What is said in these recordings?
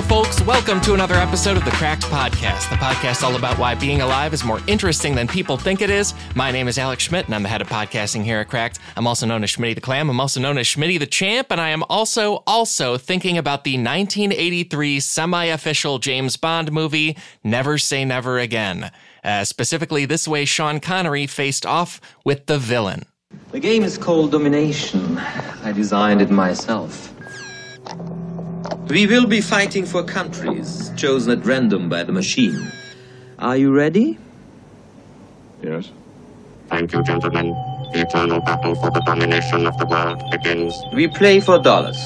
there, folks. Welcome to another episode of the Cracked Podcast, the podcast all about why being alive is more interesting than people think it is. My name is Alex Schmidt, and I'm the head of podcasting here at Cracked. I'm also known as Schmitty the Clam. I'm also known as Schmitty the Champ, and I am also also thinking about the 1983 semi-official James Bond movie, Never Say Never Again. Uh, specifically, this way Sean Connery faced off with the villain. The game is called Domination. I designed it myself. We will be fighting for countries chosen at random by the machine. Are you ready? Yes. Thank you, gentlemen. The eternal battle for the domination of the world begins. We play for dollars.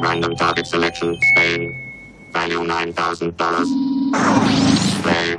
Random target selection, Spain. Value $9,000. Play.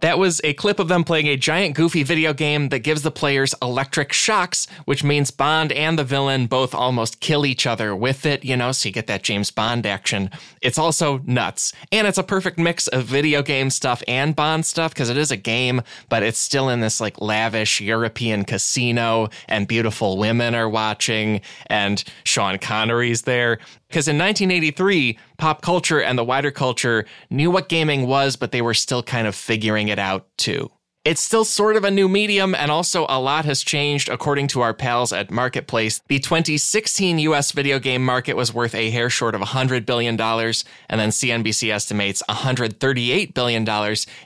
That was a clip of them playing a giant goofy video game that gives the players electric shocks, which means Bond and the villain both almost kill each other with it, you know, so you get that James Bond action. It's also nuts. And it's a perfect mix of video game stuff and Bond stuff because it is a game, but it's still in this like lavish European casino and beautiful women are watching and Sean Connery's there. Because in 1983, pop culture and the wider culture knew what gaming was, but they were still kind of figuring it out too. It's still sort of a new medium, and also a lot has changed according to our pals at Marketplace. The 2016 US video game market was worth a hair short of $100 billion, and then CNBC estimates $138 billion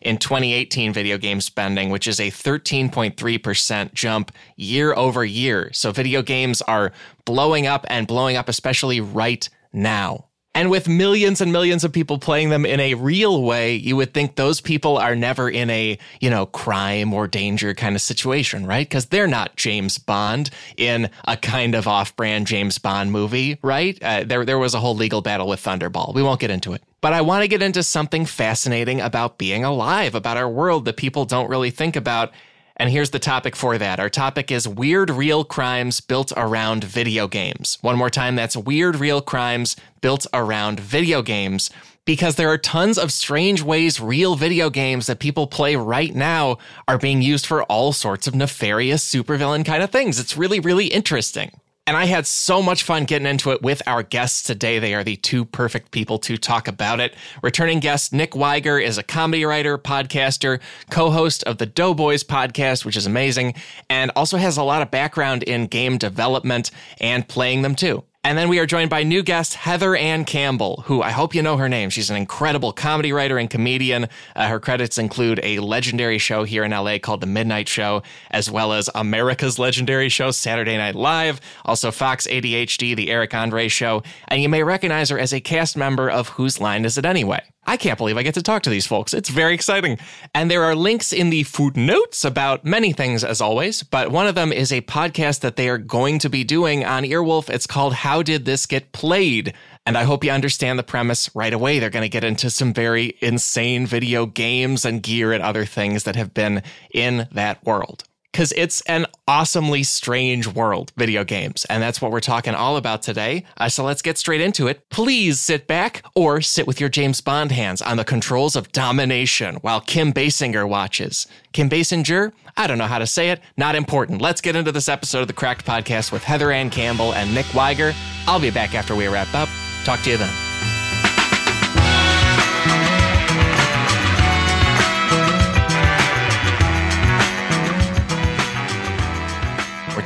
in 2018 video game spending, which is a 13.3% jump year over year. So video games are blowing up and blowing up, especially right now. And with millions and millions of people playing them in a real way, you would think those people are never in a, you know, crime or danger kind of situation, right? Because they're not James Bond in a kind of off brand James Bond movie, right? Uh, there, there was a whole legal battle with Thunderball. We won't get into it. But I want to get into something fascinating about being alive, about our world that people don't really think about. And here's the topic for that. Our topic is weird real crimes built around video games. One more time, that's weird real crimes built around video games. Because there are tons of strange ways real video games that people play right now are being used for all sorts of nefarious supervillain kind of things. It's really, really interesting. And I had so much fun getting into it with our guests today. They are the two perfect people to talk about it. Returning guest Nick Wiger is a comedy writer, podcaster, co host of the Doughboys podcast, which is amazing, and also has a lot of background in game development and playing them too. And then we are joined by new guest Heather Anne Campbell, who I hope you know her name. She's an incredible comedy writer and comedian. Uh, her credits include a legendary show here in LA called The Midnight Show, as well as America's legendary show, Saturday Night Live, also Fox ADHD, The Eric Andre Show. And you may recognize her as a cast member of Whose Line Is It Anyway? I can't believe I get to talk to these folks. It's very exciting. And there are links in the footnotes about many things, as always, but one of them is a podcast that they are going to be doing on Earwolf. It's called How Did This Get Played? And I hope you understand the premise right away. They're going to get into some very insane video games and gear and other things that have been in that world because it's an awesomely strange world, video games. And that's what we're talking all about today. Uh, so let's get straight into it. Please sit back or sit with your James Bond hands on the controls of domination while Kim Basinger watches. Kim Basinger? I don't know how to say it. Not important. Let's get into this episode of the Cracked Podcast with Heather Anne Campbell and Nick Wiger. I'll be back after we wrap up. Talk to you then.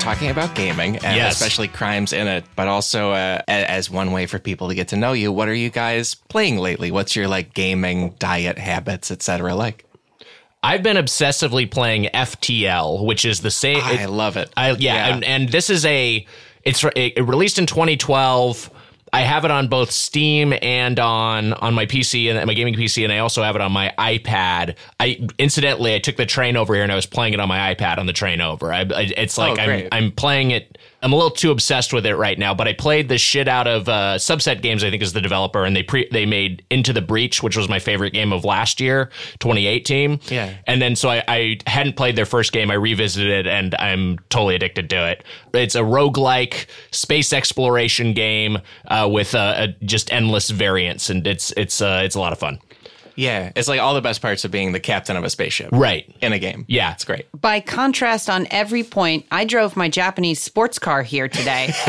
Talking about gaming and Yes. especially crimes in it, but also uh, as one way for people to get to know you. What are you guys playing lately? What's your like gaming diet habits, etc. Like? I've been obsessively playing FTL, which is the same. I love it. I, yeah, And, and this is a. It's it, it released in 2012. I have it on both Steam and on on my PC and my gaming PC, and I also have it on my iPad. I incidentally I took the train over here and I was playing it on my iPad on the train over. I, I, it's like oh, I'm Oh. I'm playing it. I'm a little too obsessed with it right now, but I played the shit out of uh, Subset Games. I think is the developer, and they pre they made Into the Breach, which was my favorite game of last year, 2018. Yeah. And then so I, I hadn't played their first game. I revisited it and I'm totally addicted to it. It's a roguelike space exploration game uh, with uh, uh, just endless variants, and it's it's uh, it's a lot of fun. Yeah, it's like all the best parts of being the captain of a spaceship. Right. In a game. Yeah. It's great. By contrast, on every point, I drove my Japanese sports car here today,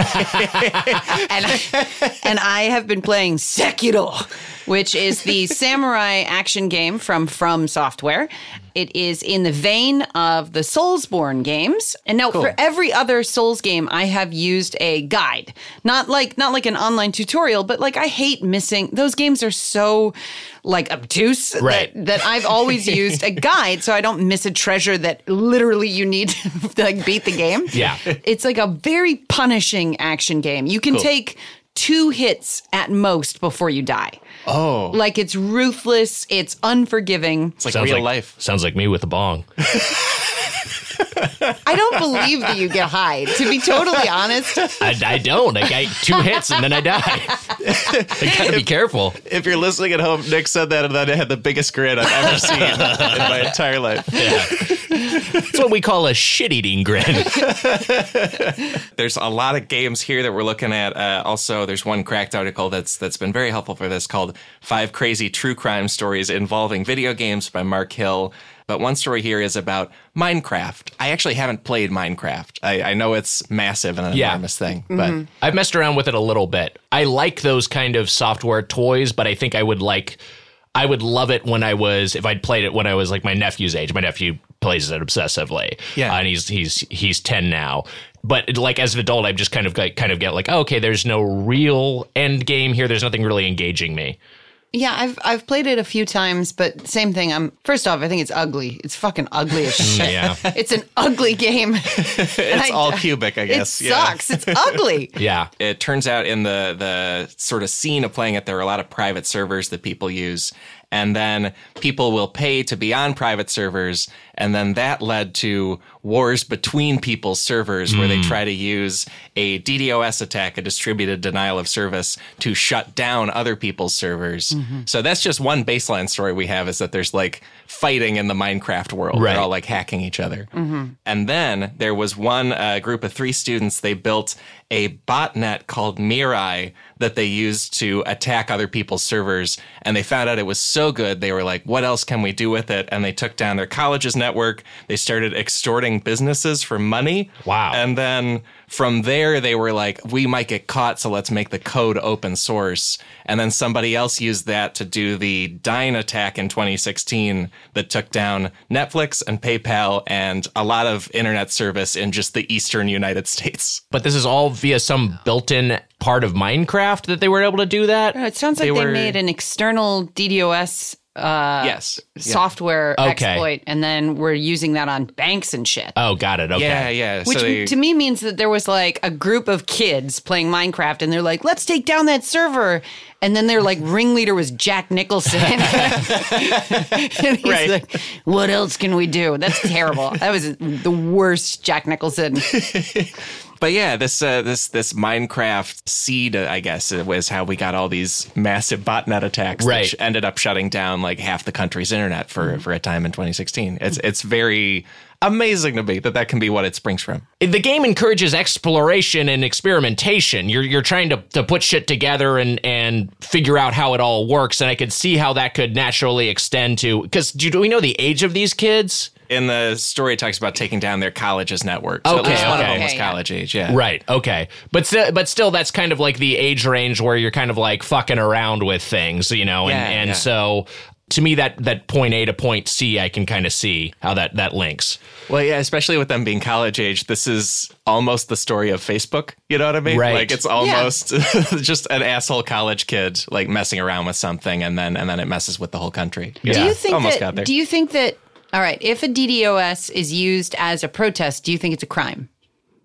and and I have been playing Sekiro, which is the samurai action game from From Software. It is in the vein of the Soulsborne games, and now for every other Souls game, I have used a guide, not like not like an online tutorial, but like I hate missing those games are so like obtuse that- Right. that I've always used a guide so I don't miss a treasure that literally you need to like beat the game. Yeah. It's like a very punishing action game. You can take two hits at most before you die. Oh. Like it's ruthless, it's unforgiving. It's like Sounds real like life. Sounds like me with a bong. I don't believe that you get high. To be totally honest, I, I don't. I got two hits and then I die. I gotta be careful. If you're listening at home, Nick said that and then it had the biggest grin I've ever seen in my entire life. It's what we call a shit eating grin. There's a lot of games here that we're looking at. Uh, also, there's one cracked article that's that's been very helpful for this called Five Crazy True Crime Stories Involving Video Games by Mark Hill. But one story here is about Minecraft. I actually haven't played Minecraft. I, I know it's massive and an Yeah. enormous thing, but I've messed around with it a little bit. I like those kind of software toys, but I think I would like I would love it when I was if I'd played it when I was like my nephew's age. My nephew plays it obsessively. Yeah. Uh, and he's he's he's 10 now. But like as an adult, I'm just kind of like kind of get like, oh, okay, there's no real end game here. There's nothing really engaging me. yeah, I've I've played it a few times, but same thing. I'm first off, I think it's ugly. It's fucking ugly as mm, shit. Yeah. It's an ugly game. it's it's all cubic, I guess. It Yeah. sucks. It's ugly. Yeah. it turns out in the the sort of scene of playing it there are a lot of private servers that people use and then people will pay to be on private servers and then that led to wars between people's servers where they hmm. try to use a DDoS attack a distributed denial of service to shut down other people's servers. Mm-hmm. So that's just one baseline story we have is that there's like fighting in the Minecraft world. Right. they're all like hacking each other. Mm-hmm. And then there was one uh, group of three students. They built a botnet called Mirai that they used to attack other people's servers. And they found out it was so good. They were like, what else can we do with it? And they took down their college's network. They started extorting businesses for money. Wow. And then from there, they were like, we might get caught. So let's make the code open source. And then somebody else used that to do the Dyn attack in 2016 that took down Netflix and PayPal and a lot of internet service in just the eastern United States. But this is all via some built-in part of Minecraft that they were able to do that. Uh, it sounds like They they, were- made an external DDoS uh, yes. Yeah. software Okay. exploit, and then we're using that on banks and shit. Oh, got it. Okay. Yeah, yeah. Which so they, to me means that there was like a group of kids playing Minecraft, and they're like, "Let's take down that server." And then their like ringleader was Jack Nicholson, and he's Right. like, "What else can we do?" That's terrible. That was the worst Jack Nicholson. But yeah, this uh, this this Minecraft seed, uh, I guess, was how we got all these massive botnet attacks, Right. which ended up shutting down like half the country's internet for Mm-hmm. for a time in 2016. It's it's very amazing to me that that can be what it springs from. the game encourages exploration and experimentation. You're you're trying to, to put shit together and and figure out how it all works. And I could see how that could naturally extend to because do, do we know the age of these kids? In the story, it talks about taking down their college's network. So Okay, at least one of them was Okay, yeah. college age. Yeah, Right. Okay. But still, but still, that's kind of like the age range where you're kind of like fucking around with things, you know. And Yeah, and yeah. so to me, that that point A to point C, I can kind of see how that that links. Well, yeah, especially with them being college age, this is almost the story of Facebook. You know what I mean? Right. Like it's almost just an asshole college kid like messing around with something, and then and then it messes with the whole country. Do you think almost got there. Do you think that? All right, if a DDoS is used as a protest, do you think it's a crime?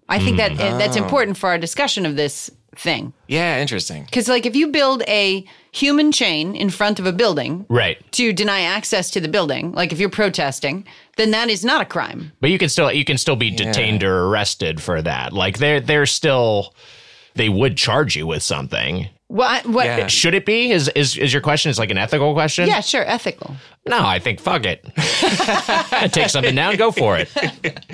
I think that hmm. that's Oh. important for our discussion of this thing. yeah, interesting. Because, like, if you build a human chain in front of a building Right. to deny access to the building, like if you're protesting, then that is not a crime. But you can still you can still be detained or arrested for that. Like they're they're still they would charge you with something. What? What? Yeah. Should it be? Is is is your question? Is like an ethical question? Yeah, sure, ethical. No, I think fuck it. Take something down, go for it.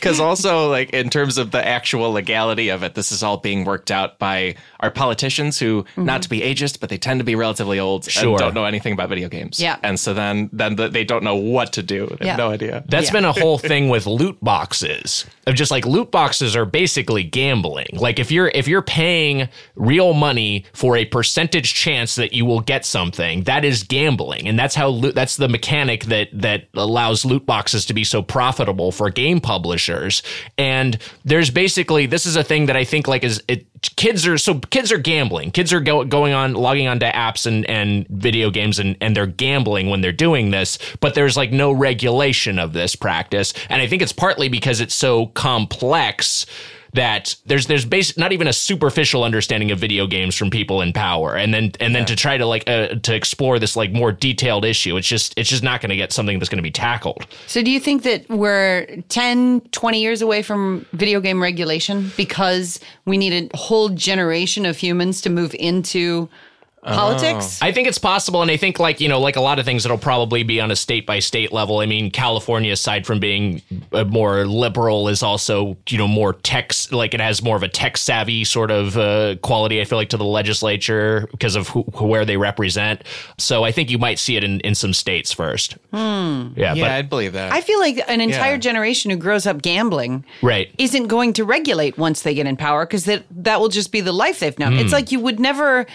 Because also, like in terms of the actual legality of it, this is all being worked out by our politicians, who, mm-hmm. not to be ageist, but they tend to be relatively old Sure. and don't know anything about video games. Yeah. and so then then the, they don't know what to do. They Yeah. have no idea. That's Yeah. been a whole thing with loot boxes. Of just like loot boxes are basically gambling. Like if you're if you're paying real money for a percentage chance that you will get something, that is gambling. And that's how loot that's the mechanic that that allows loot boxes to be so profitable for game publishers. And there's basically this is a thing that I think like is it kids are so kids are gambling. Kids are go, going on logging onto apps and and video games and and they're gambling when they're doing this, but there's like no regulation of this practice. And I think it's partly because it's so complex that there's there's basic not even a superficial understanding of video games from people in power. And then and then to try to like uh, to explore this like more detailed issue it's just it's just not going to get something that's going to be tackled. So, do you think that we're 10, 20 years away from video game regulation because we need a whole generation of humans to move into politics? I think it's possible, and I think like you know, like a lot of things, it'll probably be on a state by state level. I mean, California, aside from being uh, more liberal, is also you know more tech, like it has more of a tech savvy sort of uh, quality. I feel like to the legislature because of who, where they represent. So I think you might see it in in some states first. Yeah, Yeah, but I'd believe that. I feel like an entire Yeah. generation who grows up gambling Right. isn't going to regulate once they get in power because that that will just be the life they've known. Hmm. It's like you would never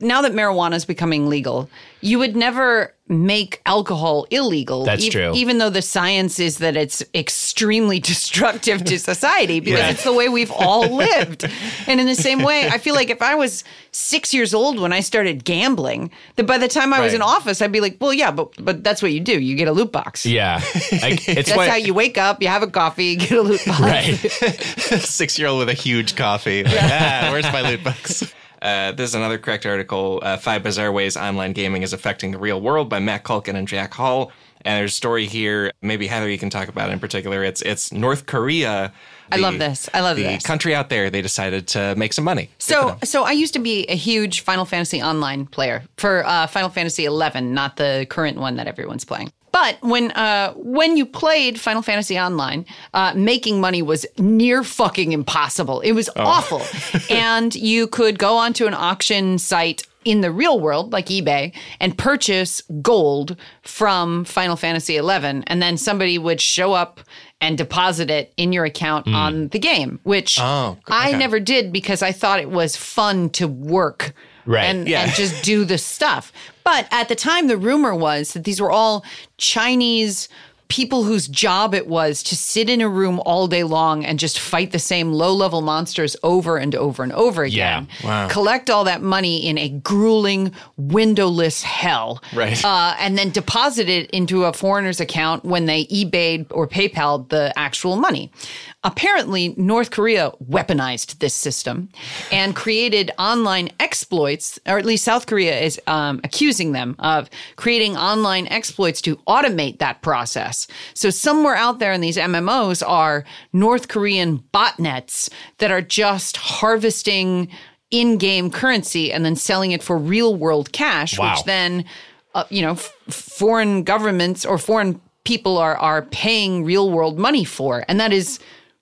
now that marijuana is becoming legal, you would never make alcohol illegal. That's true. Even though the science is that it's extremely destructive to society because Yeah. it's the way we've all lived. And in the same way, I feel like if I was six years old when I started gambling, that by the time I was in office, I'd be like, well, yeah, but but that's what you do. You get a loot box. yeah, I, it's That's why, how you wake up, you have a coffee, get a loot box. right. Six year old with a huge coffee. Like, ah, where's my loot box? Uh, this is another correct article. Uh, Five Bizarre Ways Online Gaming is Affecting the Real World by Matt Culkin and Jack Hall. And there's a story here. Maybe Heather, you can talk about it in particular. It's it's North Korea. I love this. I love the this. country out there. They decided to make some money. So, so I used to be a huge Final Fantasy Online player for uh, Final Fantasy XI, not the current one that everyone's playing. But when uh, when you played Final Fantasy Online, uh, making money was near fucking impossible. It was awful, and you could go onto an auction site in the real world, like eBay, and purchase gold from Final Fantasy XI, and then somebody would show up and deposit it in your account on the game, which Oh, I never did because I thought it was fun to work Right. and, Yeah. and just do the stuff. But at the time, the rumor was that these were all Chinese people whose job it was to sit in a room all day long and just fight the same low level monsters over and over and over again. Yeah. Wow. Collect all that money in a grueling, windowless hell. Right. Uh, and then deposit it into a foreigner's account when they eBayed or PayPal the actual money. Apparently, North Korea weaponized this system and created online exploits, or at least South Korea is um, accusing them of creating online exploits to automate that process. So, somewhere out there in these MMOs are North Korean botnets that are just harvesting in game currency and then selling it for real world cash, Wow. which then, uh, you know, f- foreign governments or foreign people are, are paying real world money for. And that is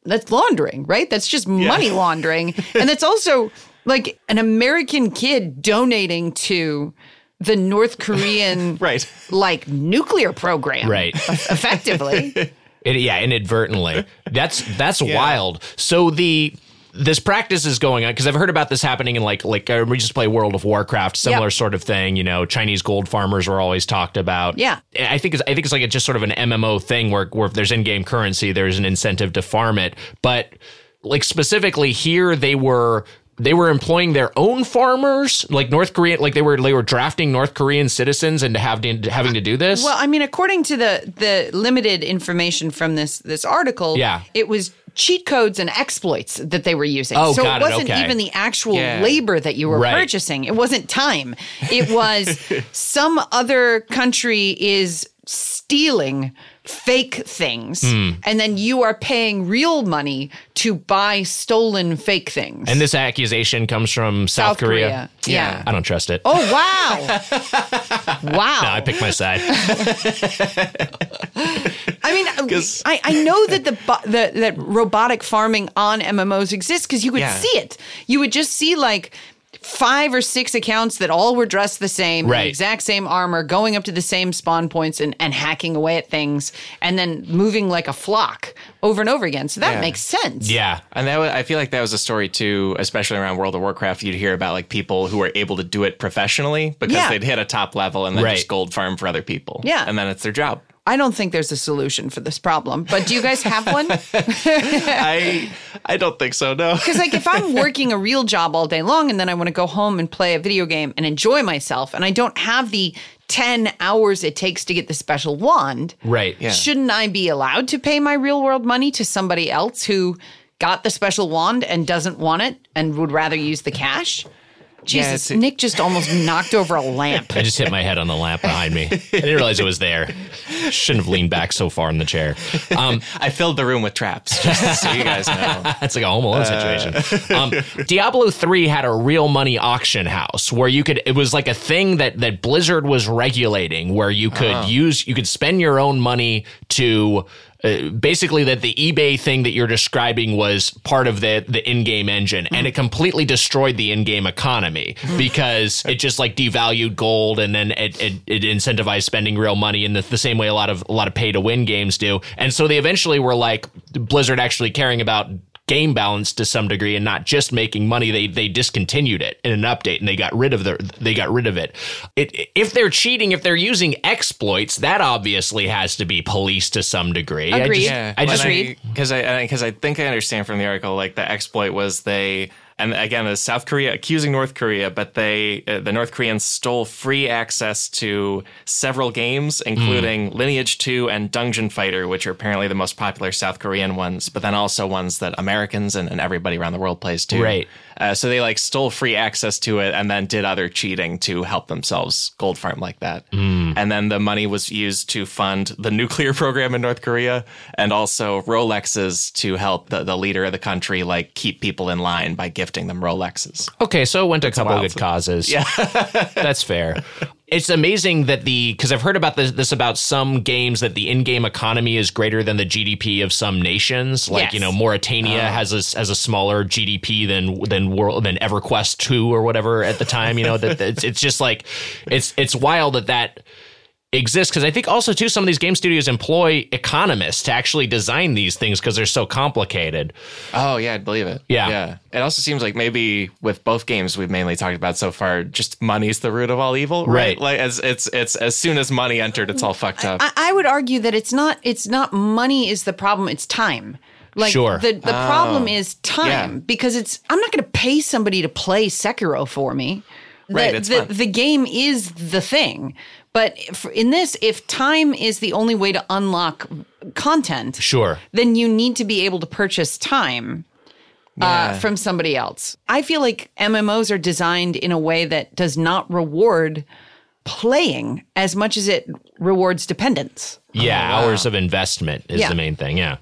that's laundering, right? That's just money laundering. and that's also like an American kid donating to the North Korean Right. like nuclear program. Right. Effectively. It, yeah, inadvertently. That's that's wild. So the this practice is going on because I've heard about this happening in like like uh, we just play World of Warcraft, similar Yep. sort of thing. You know, Chinese gold farmers were always talked about. Yeah. I think it's, I think it's like a, just sort of an MMO thing where where if there's in-game currency, there's an incentive to farm it. But like specifically here, they were they were employing their own farmers, like North Korean, like they were they were drafting North Korean citizens into having having to do this. Well, I mean, according to the the limited information from this this article, Yeah. it was cheat codes and exploits that they were using. Oh, so got it it, wasn't okay. even the actual Yeah. labor that you were Right. purchasing. It wasn't time. It was some other country is stealing fake things, Hmm. and then you are paying real money to buy stolen fake things. And this accusation comes from South, Korea. Yeah. I don't trust it. Oh wow! wow. No, I picked my side. I mean, I, I know that the, the that robotic farming on MMOs exists because you would Yeah. see it. You would just see like five or six accounts that all were dressed the same, Right. the exact same armor, going up to the same spawn points and, and hacking away at things, and then moving like a flock over and over again. So that Yeah. makes sense. yeah. And that wa- I feel like that was a story too, especially around World of Warcraft. You'd hear about like people who were able to do it professionally because Yeah. they'd hit a top level and then Right. just gold farm for other people. Yeah. and then it's their job. I don't think there's a solution for this problem, but do you guys have one? I I don't think so. No. Because like if I'm working a real job all day long and then I want to go home and play a video game and enjoy myself and I don't have the 10 hours it takes to get the special wand, Right. Yeah. shouldn't I be allowed to pay my real world money to somebody else who got the special wand and doesn't want it and would rather use the cash? Jesus, it's- Nick just almost knocked over a lamp. I just hit my head on the lamp behind me. I didn't realize it was there. Shouldn't have leaned back so far in the chair. Um, I filled the room with traps, just so you guys know. That's like a Home Alone situation. Um, Diablo 3 had a real money auction house where you could, it was like a thing that, that Blizzard was regulating where you could use, you could spend your own money to, uh, basically that the eBay thing that you're describing was part of the, the in-game engine and it completely destroyed the in-game economy because it just like devalued gold and then it, it, it incentivized spending real money in the, the same way a lot of a lot of pay to win games do. And so they eventually were like Blizzard actually caring about game balance to some degree and not just making money they they discontinued it in an update and they got rid of their they got rid of it. it if they're cheating if they're using exploits that obviously has to be policed to some degree I Agreed. just- Yeah, I just Agreed. because I because I, think I understand from the article like the exploit was they and again the South Korea accusing North Korea, but they uh, the North Koreans stole free access to several games, including Lineage Two and Dungeon Fighter, which are apparently the most popular South Korean ones, but then also ones that Americans and, and everybody around the world plays too. Right. Uh, so they like stole free access to it and then did other cheating to help themselves gold farm like that. And then the money was used to fund the nuclear program in North Korea and also Rolexes to help the, the leader of the country like keep people in line by gifting them Rolexes. Okay, so it went to a couple of good causes. Yeah, that's fair. It's amazing that the because I've heard about this, this about some games that the in-game economy is greater than the GDP of some nations. Like Yes. you know, Mauritania uh-huh. has a has a smaller GDP than than world than EverQuest two or whatever at the time. You know that that it's, it's just like it's it's wild that that exists because I think also too some of these game studios employ economists to actually design these things because they're so complicated. Oh yeah, I'd believe it. Yeah. yeah. It also seems like maybe with both games we've mainly talked about so far, just money's the root of all evil, right? Right. Like as it's it's as soon as money entered, it's all mm, fucked up. I, I would argue that it's not it's not money is the problem, it's time. Like Sure. the the problem oh. is time Yeah. because it's I'm not going to pay somebody to play Sekiro for me. The, Right, it's the, fun. the game is the thing. But in this, if time is the only way to unlock content, Sure. then you need to be able to purchase time uh, from somebody else. I feel like MMOs are designed in a way that does not reward playing as much as it rewards dependence. Yeah, hours of investment is Yeah. the main thing. Yeah.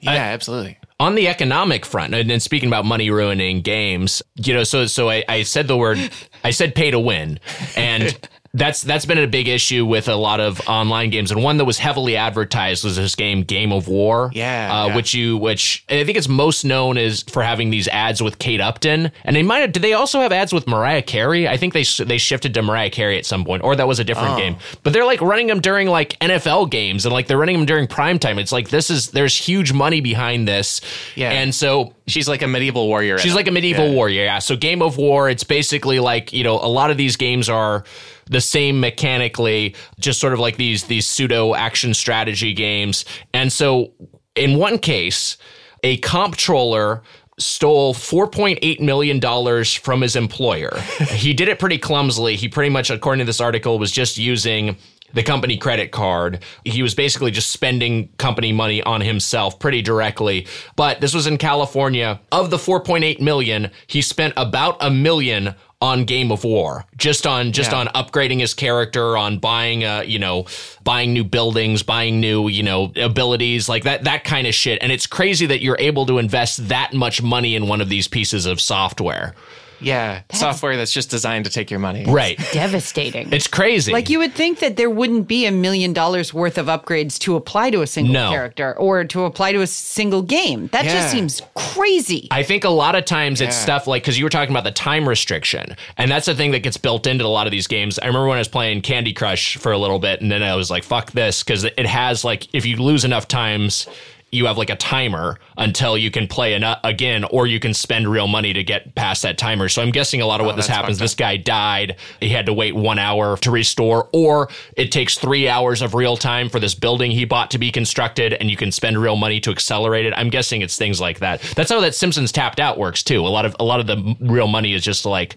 yeah, absolutely. on the economic front, and then speaking about money ruining games, you know, so so I, I said the word, I said pay to win, and that's that's been a big issue with a lot of online games, and one that was heavily advertised was this game Game of War, Yeah, uh, yeah. which you which I think it's most known as for having these ads with Kate Upton, and they might have, did they also have ads with Mariah Carey? I think they they shifted to Mariah Carey at some point, or that was a different Oh. game, but they're like running them during like NFL games, and like they're running them during prime time. It's like this is there's huge money behind this, Yeah. and so She's like a medieval warrior. She's like a medieval Yeah. warrior. Yeah. So Game of War, it's basically like, you know, a lot of these games are the same mechanically, just sort of like these these pseudo action strategy games. And so in one case, a comptroller stole $4.8 million from his employer. he did it pretty clumsily. He pretty much, according to this article, was just using the company credit card. He was basically just spending company money on himself pretty directly. But this was in California. Of the 4.8 million, he spent about a million on Game of War, just on just Yeah. on upgrading his character, on buying uh, you know, buying new buildings, buying new, you know, abilities, like that that kind of shit. And it's crazy that you're able to invest that much money in one of these pieces of software. Yeah, software that's just designed to take your money. Right. Devastating. It's crazy. Like you would think that there wouldn't be a million dollars worth of upgrades to apply to a single No. character or to apply to a single game. That Yeah. just seems crazy. I think a lot of times it's stuff like because you were talking about the time restriction, and that's the thing that gets built into a lot of these games. I remember when I was playing Candy Crush for a little bit, and then I was like, "Fuck this," because it has like if you lose enough times. You have like a timer until you can play eno- uh, again, or you can spend real money to get past that timer. So I'm guessing a lot of what this happens. This guy died. He had to wait one hour to restore, or it takes three hours of real time for this building he bought to be constructed, and you can spend real money to accelerate it. I'm guessing it's things like that. That's how that Simpsons tapped out works too. A lot of a lot of the real money is just like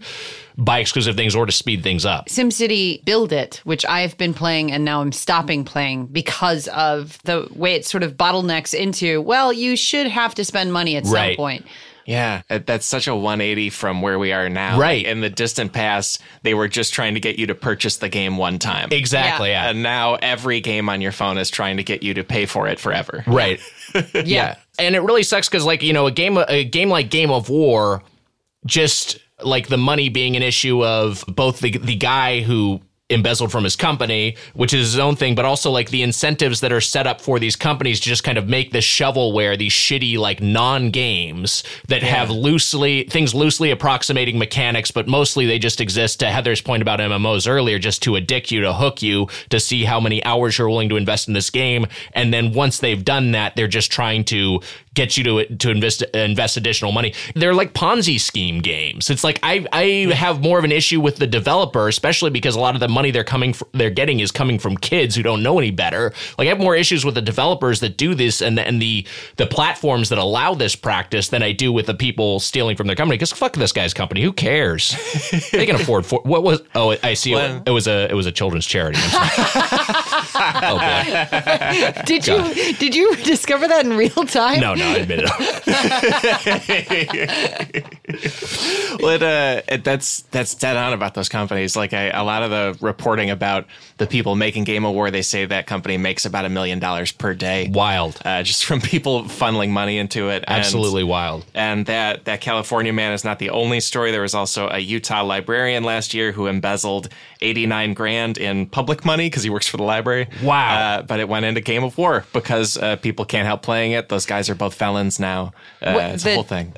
buy exclusive things or to speed things up. SimCity Build It, which I've been playing and now I'm stopping playing because of the way it sort of bottlenecks into, well, you should have to spend money at some point. Yeah, uh, that's such a 180 from where we are now. Right. In the distant past, they were just trying to get you to purchase the game one time. Exactly. Yeah. Yeah. And now every game on your phone is trying to get you to pay for it forever. Right. yeah. And it really sucks because, like, you know, a game, a game like Game of War, just like the money being an issue of both the the guy who embezzled from his company, which is his own thing, but also like the incentives that are set up for these companies to just kind of make this shovelware, these shitty like non-games that have loosely things loosely approximating mechanics, but mostly they just exist to Heather's point about MMOs earlier, just to addict you, to hook you, to see how many hours you're willing to invest in this game. And then once they've done that, they're just trying to get you to to invest invest additional money. They're like Ponzi scheme games. It's like I I have more of an issue with the developer, especially because a lot of the money they're coming fr- they're getting is coming from kids who don't know any better. Like I have more issues with the developers that do this and the, and the the platforms that allow this practice than I do with the people stealing from their company. Because fuck this guy's company. Who cares? they can afford for what was oh I see it, it was a it was a children's charity. I'm sorry. oh boy. Did you did you discover that in real time? No, no, I admit it. well, it, uh, it, that's that's dead on about those companies. Like I, a lot of the reporting about the people making Game of War, they say that company makes about a million dollars per day. Wild. Uh, just from people funneling money into it. And- Absolutely wild. And that that California man is not the only story. There was also a Utah librarian last year who embezzled 89 grand in public money because he works for the library. Wow. Uh, but it went into Game of War because uh, people can't help playing it. Those guys are both felons now. Uh, What- it's the- a whole thing.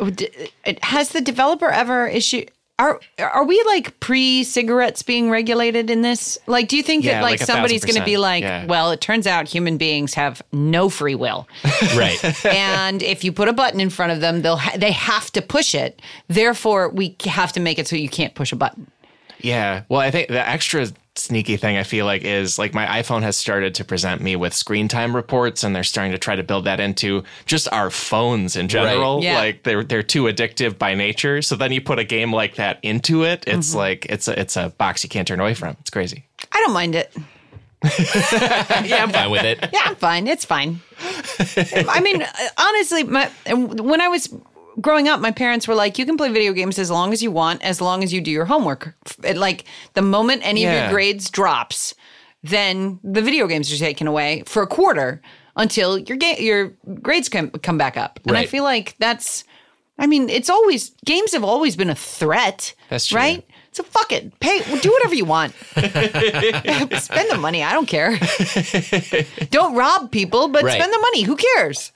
Has the developer ever issue? Are are we like pre cigarettes being regulated in this? Like, do you think Yeah, that like, like somebody's going to be like, Yeah. well, it turns out human beings have no free will, Right. and if you put a button in front of them, they'll ha- they have to push it. Therefore, we have to make it so you can't push a button. Yeah. Well, I think the extra sneaky thing I feel like is like my iPhone has started to present me with screen time reports and they're starting to try to build that into just our phones in general. Yeah. Like they're they're too addictive by nature. So then you put a game like that into it, it's Mm-hmm. like it's a it's a box you can't turn away from. It's crazy. I don't mind it. yeah, I'm fine with it. Yeah, I'm fine. It's fine. I mean, honestly, my when I was growing up, my parents were like, "You can play video games as long as you want, as long as you do your homework." It, like the moment any of your grades drops, then the video games are taken away for a quarter until your ga- your grades come come back up. And I feel like that's. I mean, it's always games have always been a threat. That's true. right. So fuck it. Pay. Do whatever you want. Spend the money. I don't care. don't rob people, but Right. spend the money. Who cares?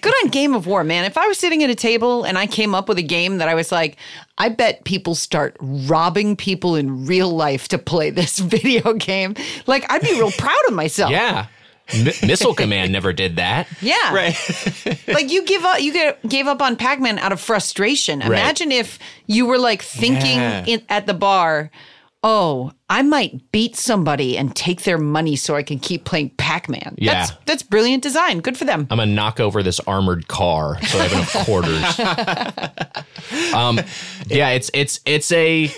Good on Game of War, man. If I was sitting at a table and I came up with a game that I was like, I bet people start robbing people in real life to play this video game. Like, I'd be real proud of myself. Yeah. M- Missile Command never did that. Yeah. Right. like you give up you get, gave up on pac-man out of frustration imagine if you were like thinking Yeah. in, at the bar oh i might beat somebody and take their money so i can keep playing pac-man Yeah. that's that's brilliant design good for them I'm gonna knock over this armored car so I have enough quarters. um, yeah, it's it's it's a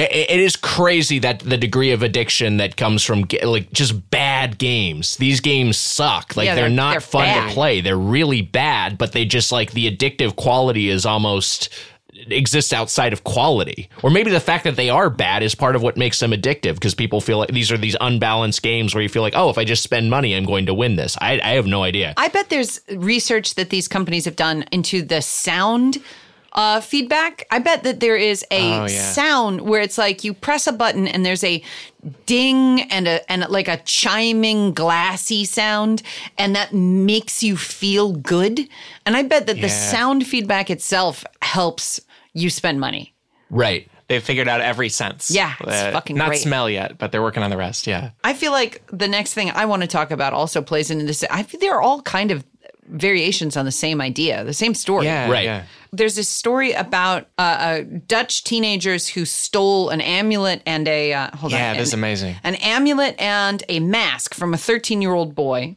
It, it is crazy that the degree of addiction that comes from like just bad games. These games suck. Like Yeah, they're, they're- not they're fun bad. to play. They're really bad, but they just like the addictive quality is almost exists outside of quality. Or maybe the fact that they are bad is part of what makes them addictive because people feel like these are these unbalanced games where you feel like, "Oh, if I just spend money, I'm going to win this." I I have no idea. I bet there's research that these companies have done into the sound uh, feedback. I bet that there is a Oh, yeah. sound where it's like you press a button and there's a ding and a and like a chiming glassy sound and that makes you feel good. And I bet that the sound feedback itself helps you spend money. right. They've figured out every sense. Yeah, it's fucking Not great. smell yet, but they're working on the rest. Yeah. I feel like the next thing I want to talk about also plays into this. I feel they're all kind of variations on the same idea, the same story. Yeah. Right. Yeah. There's this story about uh, uh, Dutch teenagers who stole an amulet and a uh, hold Yeah, on, this is an- amazing. An amulet and a mask from a 13 year old boy,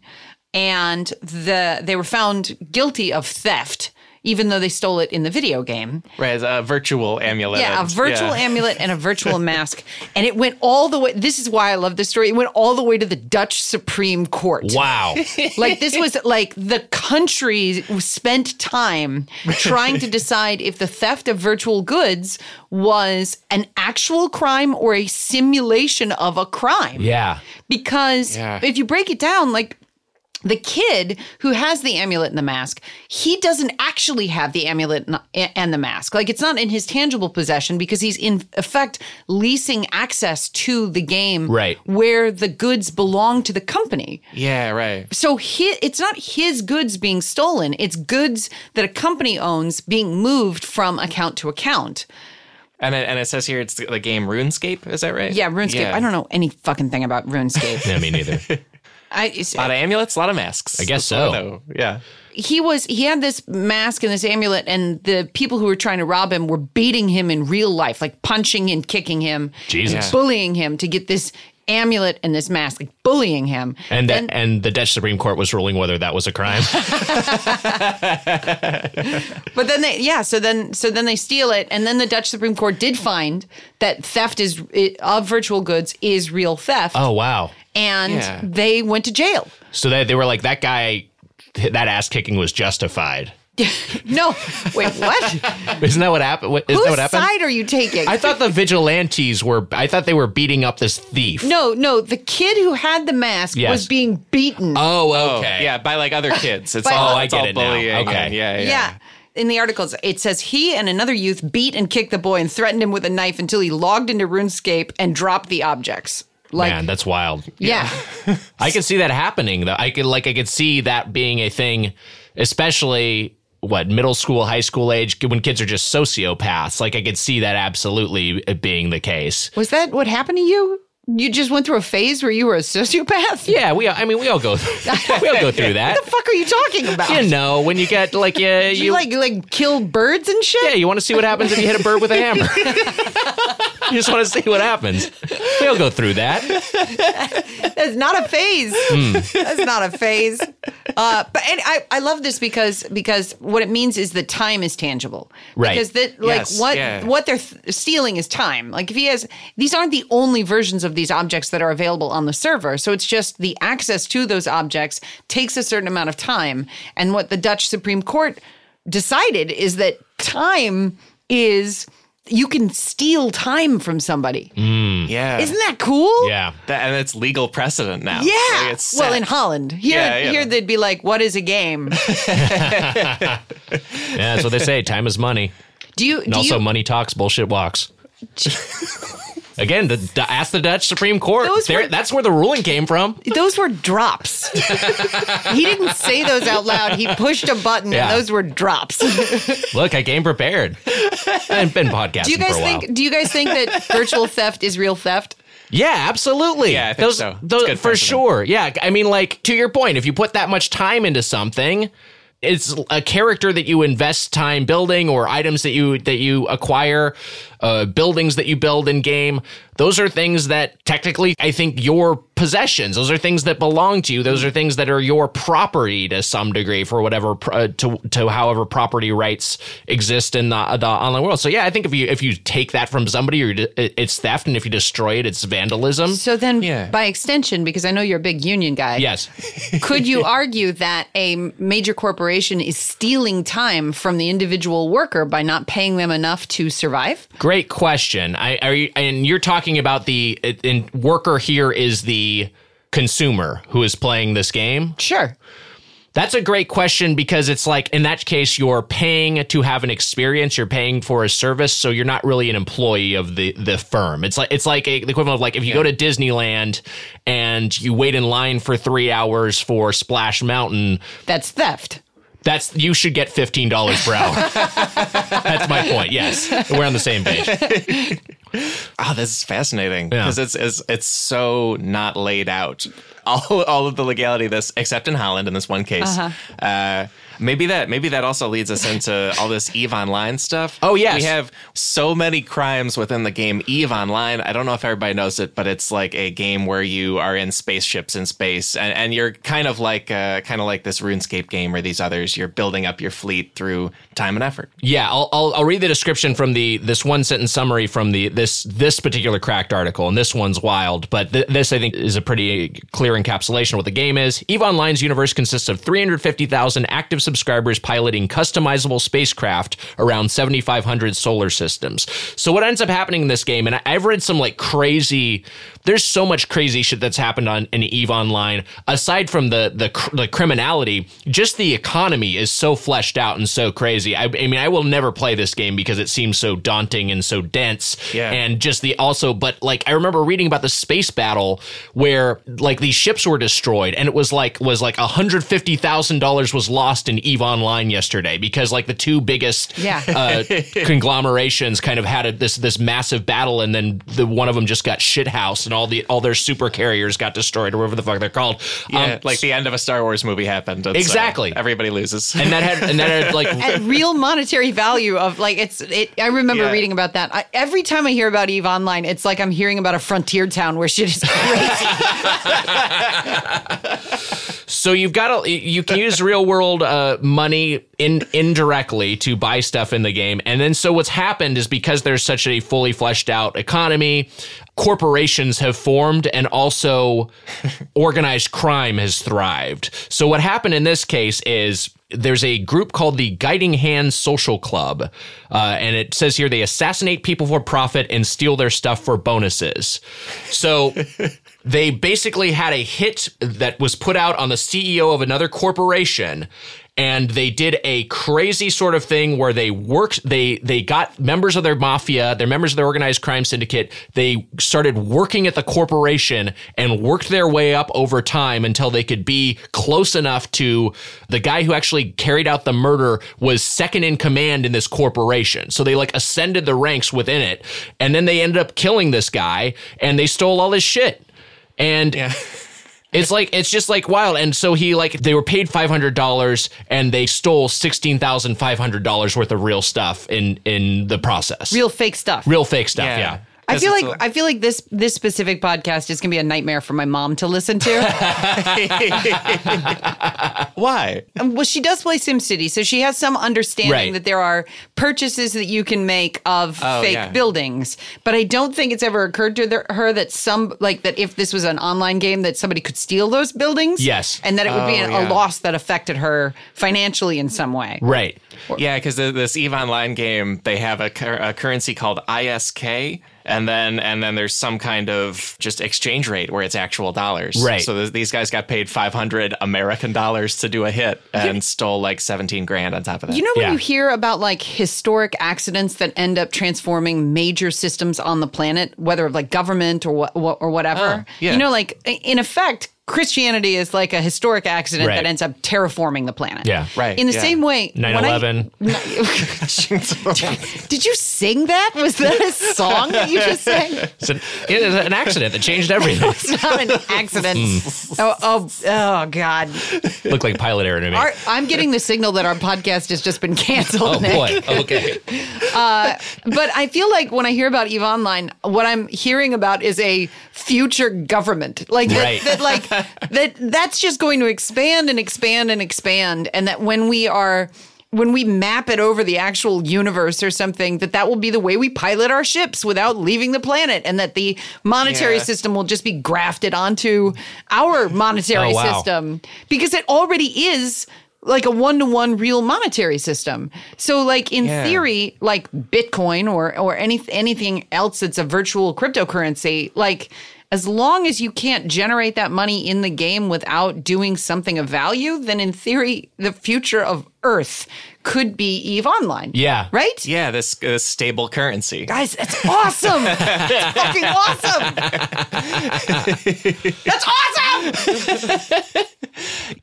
and the they were found guilty of theft, even though they stole it in the video game. Right. It's a virtual amulet. Yeah, a virtual yeah. amulet and a virtual mask, and it went all the way. This is why I love this story. It went all the way to the Dutch Supreme Court. Wow. Like this was like the country spent time trying to decide if the theft of virtual goods was an actual crime or a simulation of a crime. yeah. Because Yeah. if you break it down, like the kid who has the amulet and the mask, he doesn't actually have the amulet and- and the mask. Like it's not in his tangible possession because he's in effect leasing access to the game Right. where the goods belong to the company. Yeah. Right. So hi it's not his goods being stolen, it's goods that a company owns being moved from account to account. And it, and it says here it's the, the game RuneScape. Is that right? Yeah, RuneScape. I don't know any fucking thing about RuneScape. Yeah, me neither. I, it's- A lot of amulets, a lot of masks. I guess That's so. I. Yeah. he was he had this mask and this amulet and the people who were trying to rob him were beating him in real life like punching and kicking him Jesus. bullying him to get this amulet and this mask like bullying him And Then- and the Dutch Supreme Court was ruling whether that was a crime. but then they yeah so then so then they steal it and then the dutch supreme court did find that theft is of virtual goods is real theft oh wow. and Yeah. they went to jail So they they were like that guy that ass kicking was justified. no wait what Isn't that what happened? What, isn't that what happened? side are you taking I thought the vigilantes were. I thought they were beating up this thief. no no the kid who had the mask Yes. was being beaten Oh, Oh, okay. yeah, by like other kids. It's By- oh, all, Oh, I it's get all it now. bullying. Okay. and yeah, yeah. Yeah. In the articles, it says he and another youth beat and kicked the boy and threatened him with a knife until he logged into RuneScape and dropped the objects. Like, Man, that's wild. yeah. I could see that happening though. I could like I could see that being a thing, especially what middle school, high school age when kids are just sociopaths. Like I could see that absolutely being the case. Was that what happened to you? You just went through a phase where you were a sociopath? Yeah, we. I mean, we all go. we all go through that. What the fuck are you talking about? You know, when you get like you, you, you like like kill birds and shit? yeah, you want to see what happens if you hit a bird with a hammer. you just want to see what happens. We all go through that. That's not a phase. Hmm. That's not a phase. Uh, but and I, I love this because because what it means is that time is tangible. Right. Because that like Yes, what yeah. what they're th- stealing is time. Like if he has these aren't the only versions of these objects that are available on the server. So it's just the access to those objects takes a certain amount of time. And what the Dutch Supreme Court decided is that time is you can steal time from somebody. Mm. Yeah. Isn't that cool? Yeah. That, and it's legal precedent now. Yeah. Like, it's well, in Holland, here, Yeah, yeah. here they'd be like, "What is a game?" Yeah, that's what they say. Time is money. Do you? And do also, you, money talks, bullshit walks. Again, the, the, ask the Dutch Supreme Court. Were- that's where the ruling came from. those were drops. he didn't say those out loud. He pushed a button, Yeah. and those were drops. Look, I came prepared. I've been podcasting Do you guys for a while. think? Do you guys think that virtual theft is real theft? Yeah, absolutely. Yeah, I think those, so. It's those- good for precedent. sure. Yeah, I mean, like to your point, if you put that much time into something, it's a character that you invest time building, or items that you that you acquire, uh, buildings that you build in game. Those are things that technically, I think your possessions. Those are things that belong to you. Those are things that are your property to some degree for whatever uh, to to however property rights exist in the, the online world. So yeah, I think if you if you take that from somebody, or it's theft, and if you destroy it, it's vandalism. So then, Yeah. by extension, because I know you're a big union guy, Yes. could you argue that a major corporation is stealing time from the individual worker by not paying them enough to survive? Great question. I are you, and you're talking about the in, worker here is the consumer who is playing this game. Sure. That's a great question because it's like in that case you're paying to have an experience, you're paying for a service, so you're not really an employee of the the firm. It's like it's like a, the equivalent of like if you go to Disneyland and you wait in line for 3 hours for Splash Mountain, That's theft. That's you should get $15 per hour. that's my point. Yes. We're on the same page. Oh, this is fascinating Yeah. because it's, it's it's so not laid out. All all of the legality of this, except in Holland in this one case. Uh-huh. uh maybe that maybe that also leads us into all this Eve Online stuff. Oh, yes. we have so many crimes within the game Eve Online. I don't know if everybody knows it, but it's like a game where you are in spaceships in space, and, and you're kind of like uh, kind of like this RuneScape game or these others. You're building up your fleet through time and effort. Yeah, I'll, I'll I'll read the description from the this one sentence summary from the this this particular cracked article, and this one's wild, but th- this I think is a pretty clear encapsulation of what the game is. Eve Online's universe consists of 350,000 active subscribers piloting customizable spacecraft around 7,500 solar systems. So what ends up happening in this game, and I've read some like crazy. There's so much crazy shit that's happened on in Eve Online. Aside from the the cr- the criminality, just the economy is so fleshed out and so crazy. I, I mean, I will never play this game because it seems so daunting and so dense. Yeah. And just the also, but like I remember reading about the space battle where like these ships were destroyed, and it was like was like hundred fifty thousand dollars was lost in Eve Online yesterday because like the two biggest Yeah. uh, conglomerations kind of had a, this this massive battle, and then the one of them just got shithouse, and all the all their super carriers got destroyed, or whatever the fuck they're called. Yeah, Um, like the end of a Star Wars movie happened. It's, uh, Exactly. everybody loses. and that had and that had like At real monetary value of like it's it I remember Yeah. reading about that. I, every time I hear about Eve Online, it's like I'm hearing about a frontier town where shit is crazy. So you've got to you can use real world uh, money in indirectly to buy stuff in the game, and then so what's happened is because there's such a fully fleshed out economy, corporations have formed, and also organized crime has thrived. So what happened in this case is there's a group called the Guiding Hands Social Club, uh, and it says here they assassinate people for profit and steal their stuff for bonuses. So they basically had a hit that was put out on the CEO of another corporation and they did a crazy sort of thing where they worked they they got members of their mafia they're members of their organized crime syndicate they started working at the corporation and worked their way up over time until they could be close enough to the guy who actually carried out the murder was second in command in this corporation. So they like ascended the ranks within it and then they ended up killing this guy and they stole all his shit and yeah. it's like it's just like wild. And so he like they were paid five hundred dollars and they stole sixteen thousand five hundred dollars worth of real stuff in in the process. Real fake stuff. real fake stuff. Yeah. Yeah. I feel like I feel like this this specific podcast is gonna be a nightmare for my mom to listen to. Why? Well, she does play SimCity, so she has some understanding Right. that there are purchases that you can make of Oh, fake yeah. buildings. But I don't think it's ever occurred to the, her that some like that if this was an online game that somebody could steal those buildings. Yes. and that it would be Oh, an, yeah. a loss that affected her financially in some way. Right. Yeah, because this Eve Online game, they have a, a currency called ISK, and then and then there's some kind of just exchange rate where it's actual dollars. Right. So th- these guys got paid 500 American dollars to do a hit and stole like 17 grand on top of that. You know when Yeah. you hear about like historic accidents that end up transforming major systems on the planet, whether of like government or what or whatever. Oh, yeah. You know, like in effect, Christianity is like a historic accident Right. that ends up terraforming the planet. Yeah. Right, In the yeah. same way, when 9/11. Did you sing that? Was that a song that you just sang? It's an, it is an accident that changed everything. It's not an accident. Hmm. oh, oh, oh, God. Looked like pilot error to me. Our, I'm getting the signal that our podcast has just been canceled. oh Nick. boy. Okay. Uh, but I feel like when I hear about Eve Online, what I'm hearing about is a future government. Like that, that like that that's just going to expand and expand and expand and that when we are when we map it over the actual universe or something that that will be the way we pilot our ships without leaving the planet and that the monetary Yeah. system will just be grafted onto our monetary Oh, wow. system because it already is like a one-to-one real monetary system. So like in Yeah. theory like Bitcoin or or any anything else that's a virtual cryptocurrency like as long as you can't generate that money in the game without doing something of value, then in theory, the future of Earth could be Eve Online. Yeah. Right? Yeah, this, this stable currency. Guys, that's awesome. that's fucking awesome. that's awesome.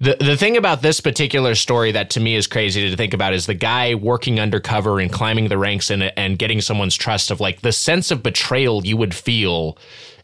The the thing about this particular story that to me is crazy to think about is the guy working undercover and climbing the ranks and and getting someone's trust of like the sense of betrayal you would feel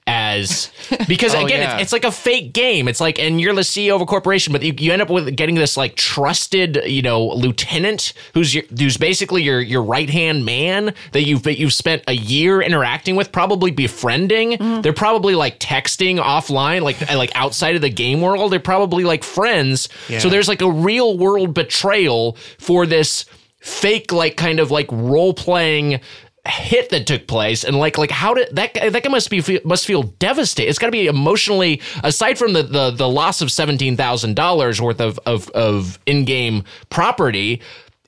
as because Oh, again yeah. it's, it's like a fake game. It's like and you're the ceo of a corporation but you, you end up with getting this like trusted you know lieutenant who's your, who's basically your your right hand man that you've that you've spent a year interacting with probably befriending. Mm-hmm. They're probably like texting offline like like outside of the game world. They're probably like friends. Yeah. so there's like a real world betrayal for this fake like kind of like role playing hit that took place and like like how did that that guy must be must feel devastated. It's got to be emotionally aside from the the, the loss of $17,000 worth of of of in-game property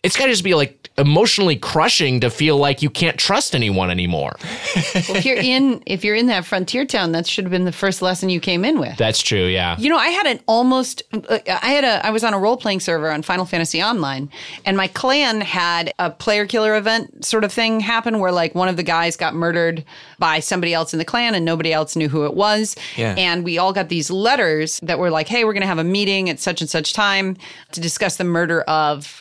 it's got to just be like emotionally crushing to feel like you can't trust anyone anymore Well, if you're in if you're in that frontier town, that should have been the first lesson you came in with. that's true yeah You know, I had an almost. uh, I had a. I was on a role playing server on Final Fantasy Online, and my clan had a player killer event sort of thing happen where like one of the guys got murdered by somebody else in the clan, and nobody else knew who it was. Yeah. And we all got these letters that were like, "Hey, we're going to have a meeting at such and such time to discuss the murder of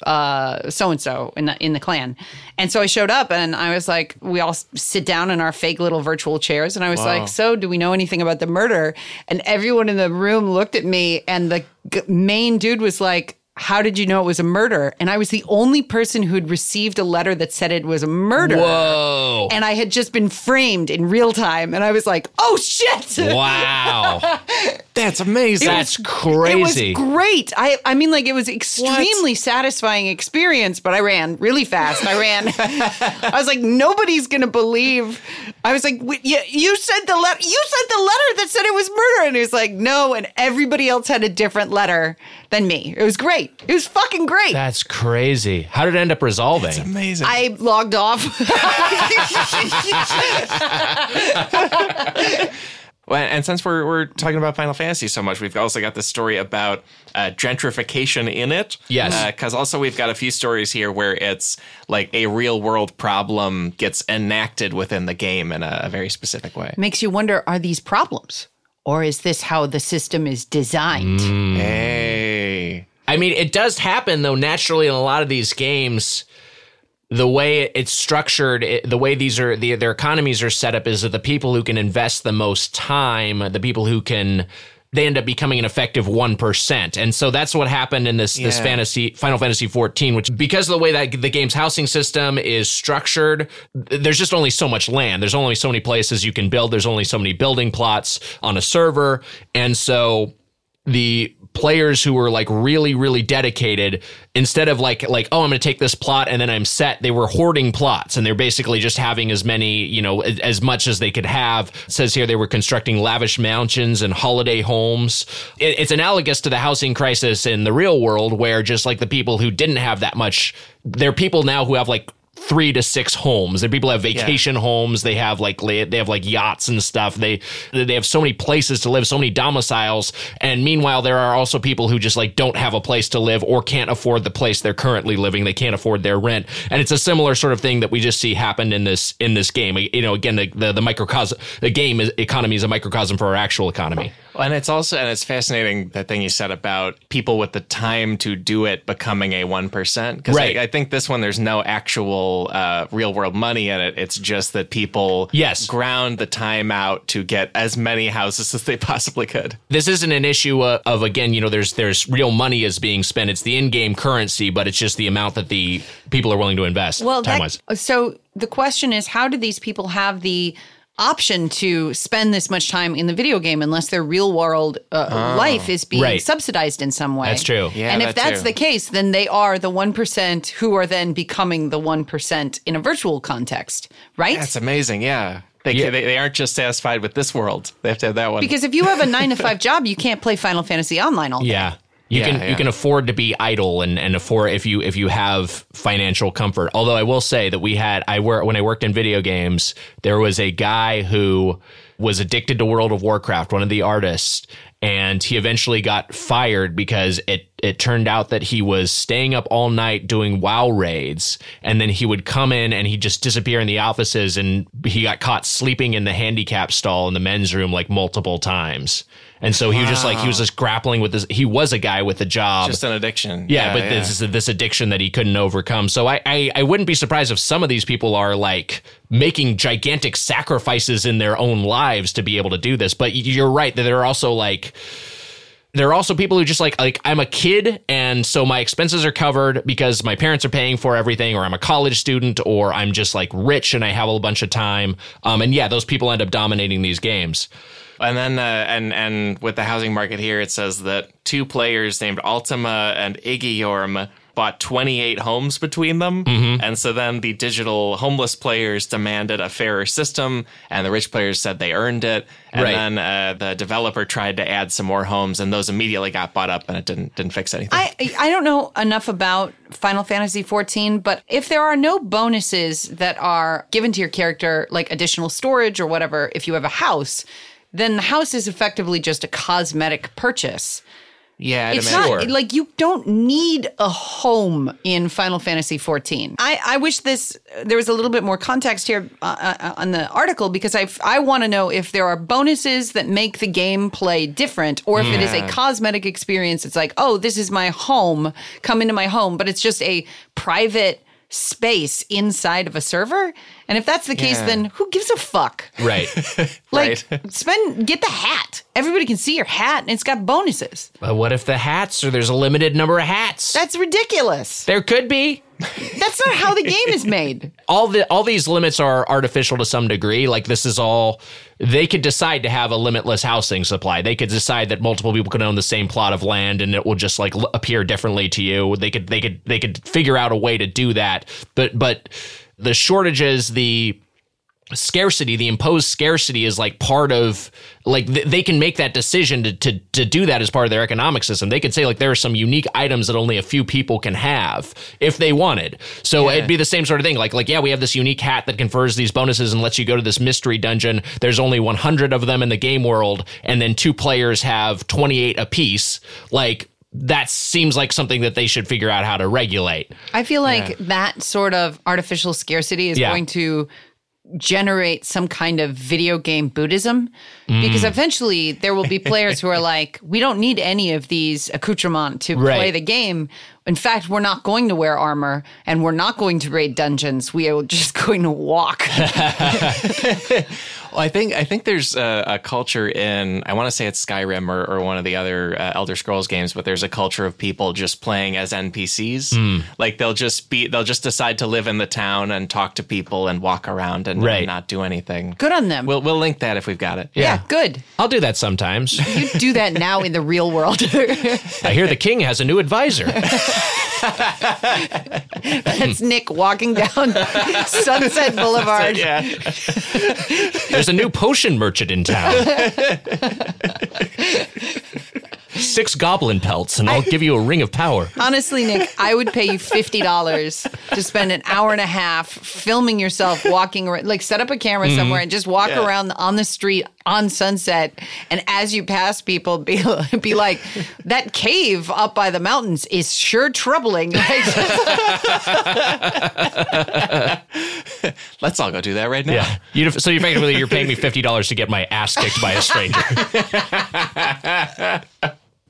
so and so in the in the clan." And so I showed up, and I was like, we all sit down in our fake little virtual chairs, and I was like, "So, do we know anything about the murder?" And everyone in the room looked at me, and the g- main dude was like. How did you know it was a murder? And I was the only person who'd received a letter that said it was a murder. whoa And I had just been framed in real time. And I was like, oh shit. wow That's amazing. that's crazy It was great. I I mean, like it was extremely satisfying experience. But I ran really fast. I ran. I was like, nobody's gonna believe. I was like, "Wait, you, you sent the letter. You sent the letter that said it was murder. And he was like, no. And everybody else had a different letter than me. It was great. It was fucking great. that's crazy how did it end up resolving It's amazing. I logged off. Well, and since we're, we're talking about Final Fantasy so much, we've also got this story about uh, gentrification in it. Yes. Because also we've got a few stories here where it's like a real world problem gets enacted within the game in a, a very specific way. Makes you wonder: Are these problems, or is this how the system is designed? Mm. Hey. I mean, it does happen though naturally in a lot of these games. The way it's structured, it, the way these are the, their economies are set up is that the people who can invest the most time, the people who can, they end up becoming an effective one percent, and so that's what happened in this this fantasy Final Fantasy fourteen, which because of the way that the game's housing system is structured, there's just only so much land. There's only so many places you can build. There's only so many building plots on a server, and so the players who were like really really dedicated instead of like like oh i'm going to take this plot and then i'm set they were hoarding plots and they're basically just having as many you know as, much as they could have. It says here they were constructing lavish mansions and holiday homes. It, it's analogous to the housing crisis in the real world where just like the people who didn't have that much there are people now who have like three to six homes. and people have vacation homes. They have like they have like yachts and stuff. They they have so many places to live, so many domiciles. And meanwhile, there are also people who just like don't have a place to live or can't afford the place they're currently living. They can't afford their rent. And it's a similar sort of thing that we just see happen in this in this game. You know, again, the the, the microcosm, the game is, economy is a microcosm for our actual economy. And it's also and it's fascinating that thing you said about people with the time to do it becoming a one percent. Because Right. I, I think this one there's no actual uh, real world money in it. It's just that people Yes. ground the time out to get as many houses as they possibly could. this isn't an issue of, of again, you know, there's there's real money is being spent. It's the in-game currency, but it's just the amount that the people are willing to invest. Well, time that, so the question is, how do these people have the option to spend this much time in the video game unless their real world uh, life is being Oh. Right. subsidized in some way? That's true. Yeah, and if that that's too. the case, then they are the 1% who are then becoming the 1% in a virtual context, right? That's amazing. Yeah. They, Yeah. they they aren't just satisfied with this world. They have to have that one. because if you have a nine to five job, you can't play Final Fantasy Online all day. Yeah. You Yeah, can yeah. you can afford to be idle and, and afford if you if you have financial comfort. Although I will say that we had I work when I worked in video games, there was a guy who was addicted to World of Warcraft, one of the artists, and he eventually got fired because it it turned out that he was staying up all night doing WoW raids, and then he would come in and he'd just disappear in the offices, and he got caught sleeping in the handicap stall in the men's room like multiple times. And so he was just like he was just grappling with this. He was a guy with a job, just an addiction. yeah, but this this addiction that he couldn't overcome. So I, I I wouldn't be surprised if some of these people are like making gigantic sacrifices in their own lives to be able to do this. But you're right that there are also like there are also people who just like like I'm a kid and so my expenses are covered because my parents are paying for everything or I'm a college student or I'm just like rich and I have a bunch of time. Um and yeah, those people end up dominating these games. And then, uh, and and with the housing market here, it says that two players named Altima and Iggiorm bought 28 homes between them. Mm-hmm. And so then the digital homeless players demanded a fairer system, and the rich players said they earned it. And Right. then uh, the developer tried to add some more homes, and those immediately got bought up, and it didn't didn't fix anything. I I don't know enough about Final Fantasy 14, but if there are no bonuses that are given to your character, like additional storage or whatever, if you have a house, then the house is effectively just a cosmetic purchase. yeah, I'd It's imagine. not like you don't need a home in Final Fantasy 14. I, I wish this there was a little bit more context here uh, uh, on the article because I I want to know if there are bonuses that make the gameplay different or if it is a cosmetic experience. It's like oh this is my home, come into my home, but it's just a private space inside of a server. And if that's the case, Yeah. then who gives a fuck? Right. Like Right. spend get the hat. Everybody can see your hat and it's got bonuses. but what if the hats or there's a limited number of hats? That's ridiculous. there could be. That's not how the game is made. all the all these limits are artificial to some degree. Like this is all they could decide to have a limitless housing supply. They could decide that multiple people can own the same plot of land and it will just like appear differently to you. They could they could they could figure out a way to do that. But but the shortages, the scarcity the imposed scarcity is like part of like th- they can make that decision to, to to do that as part of their economic system. They could say like there are some unique items that only a few people can have if they wanted. So it'd be the same sort of thing. Like like yeah we have this unique hat that confers these bonuses and lets you go to this mystery dungeon. There's only 100 of them in the game world and then two players have 28 apiece. Like that seems like something that they should figure out how to regulate. I feel like that sort of artificial scarcity is Yeah. going to generate some kind of video game Buddhism because Mm. eventually there will be players who are like, we don't need any of these accoutrements to play the game. In fact, we're not going to wear armor and we're not going to raid dungeons. We are just going to walk. Well, I think I think there's a, a culture in I want to say it's Skyrim or, or one of the other uh, Elder Scrolls games, but there's a culture of people just playing as NPCs. Hmm. Like they'll just be they'll just decide to live in the town and talk to people and walk around and, Right. and not do anything. Good on them. We'll we'll link that if we've got it. yeah, good. i'll do that sometimes You do that now in the real world. i hear the king has a new advisor That's Nick walking down Sunset Boulevard. Yeah. There's a new potion merchant in town. Six goblin pelts, and I'll give you a ring of power. Honestly, Nick, I would pay you fifty dollars to spend an hour and a half filming yourself walking around. Like, set up a camera mm-hmm. somewhere and just walk Yeah. around on the street on Sunset. And as you pass people, be be like, "That cave up by the mountains is sure troubling." Like, Let's all go do that right now. Yeah. You, so effectively, you're paying me fifty dollars to get my ass kicked by a stranger.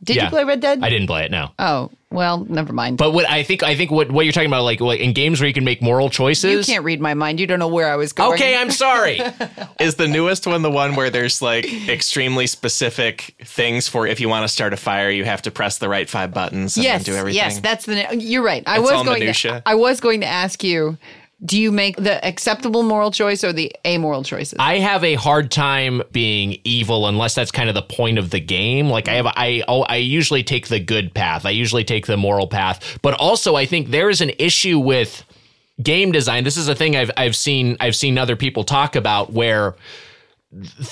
Did Yeah. you play Red Dead? I didn't play it. No. Oh, well, never mind. But what I think, I think what, what you're talking about, like, like in games where you can make moral choices. you can't read my mind. You don't know where I was going. Okay, I'm sorry. Is the newest one the one where there's like extremely specific things for if you want to start a fire, you have to press the right five buttons and yes, then do everything? yes, that's the. You're right. I It's was all going. minutia. To, I was going to ask you. Do you make the acceptable moral choice or the amoral choices? I have a hard time being evil unless that's kind of the point of the game. Like I have, I, oh, I usually take the good path. I usually take the moral path. But also, I think there is an issue with game design. This is a thing I've I've seen I've seen other people talk about where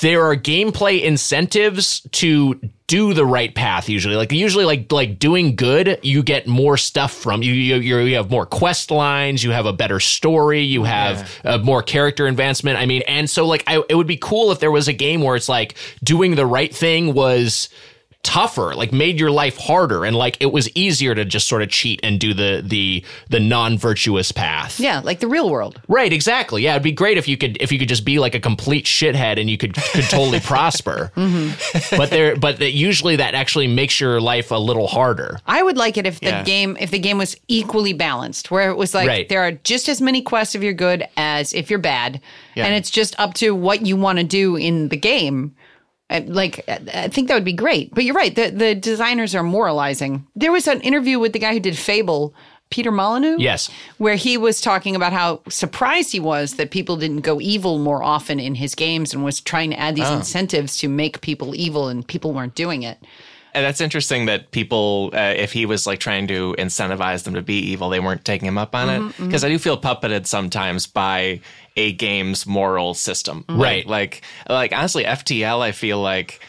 there are gameplay incentives to do the right path usually. Like usually like like doing good you get more stuff from you. You, you have more quest lines you have a better story you have uh, more character advancement. I mean and so like I, it would be cool if there was a game where it's like doing the right thing was tougher like made your life harder and like it was easier to just sort of cheat and do the the the non-virtuous path yeah, like the real world. Right, exactly. Yeah, it'd be great if you could if you could just be like a complete shithead and you could could totally prosper. Mm-hmm. But there, but that usually that actually makes your life a little harder. I would like it if the Yeah. game if the game was equally balanced, where it was like Right. there are just as many quests if you're good as if you're bad, Yeah. and it's just up to what you want to do in the game. Uh, Like uh, I think that would be great. But you're right. The the designers are moralizing. There was an interview with the guy who did Fable, Peter Molyneux. Yes. where he was talking about how surprised he was that people didn't go evil more often in his games and was trying to add these incentives to make people evil and people weren't doing it. And that's interesting that people, uh, if he was like trying to incentivize them to be evil, they weren't taking him up on Mm-hmm, it. Because I do feel puppeted sometimes by a game's moral system. Right. Like, like honestly, FTL, I feel like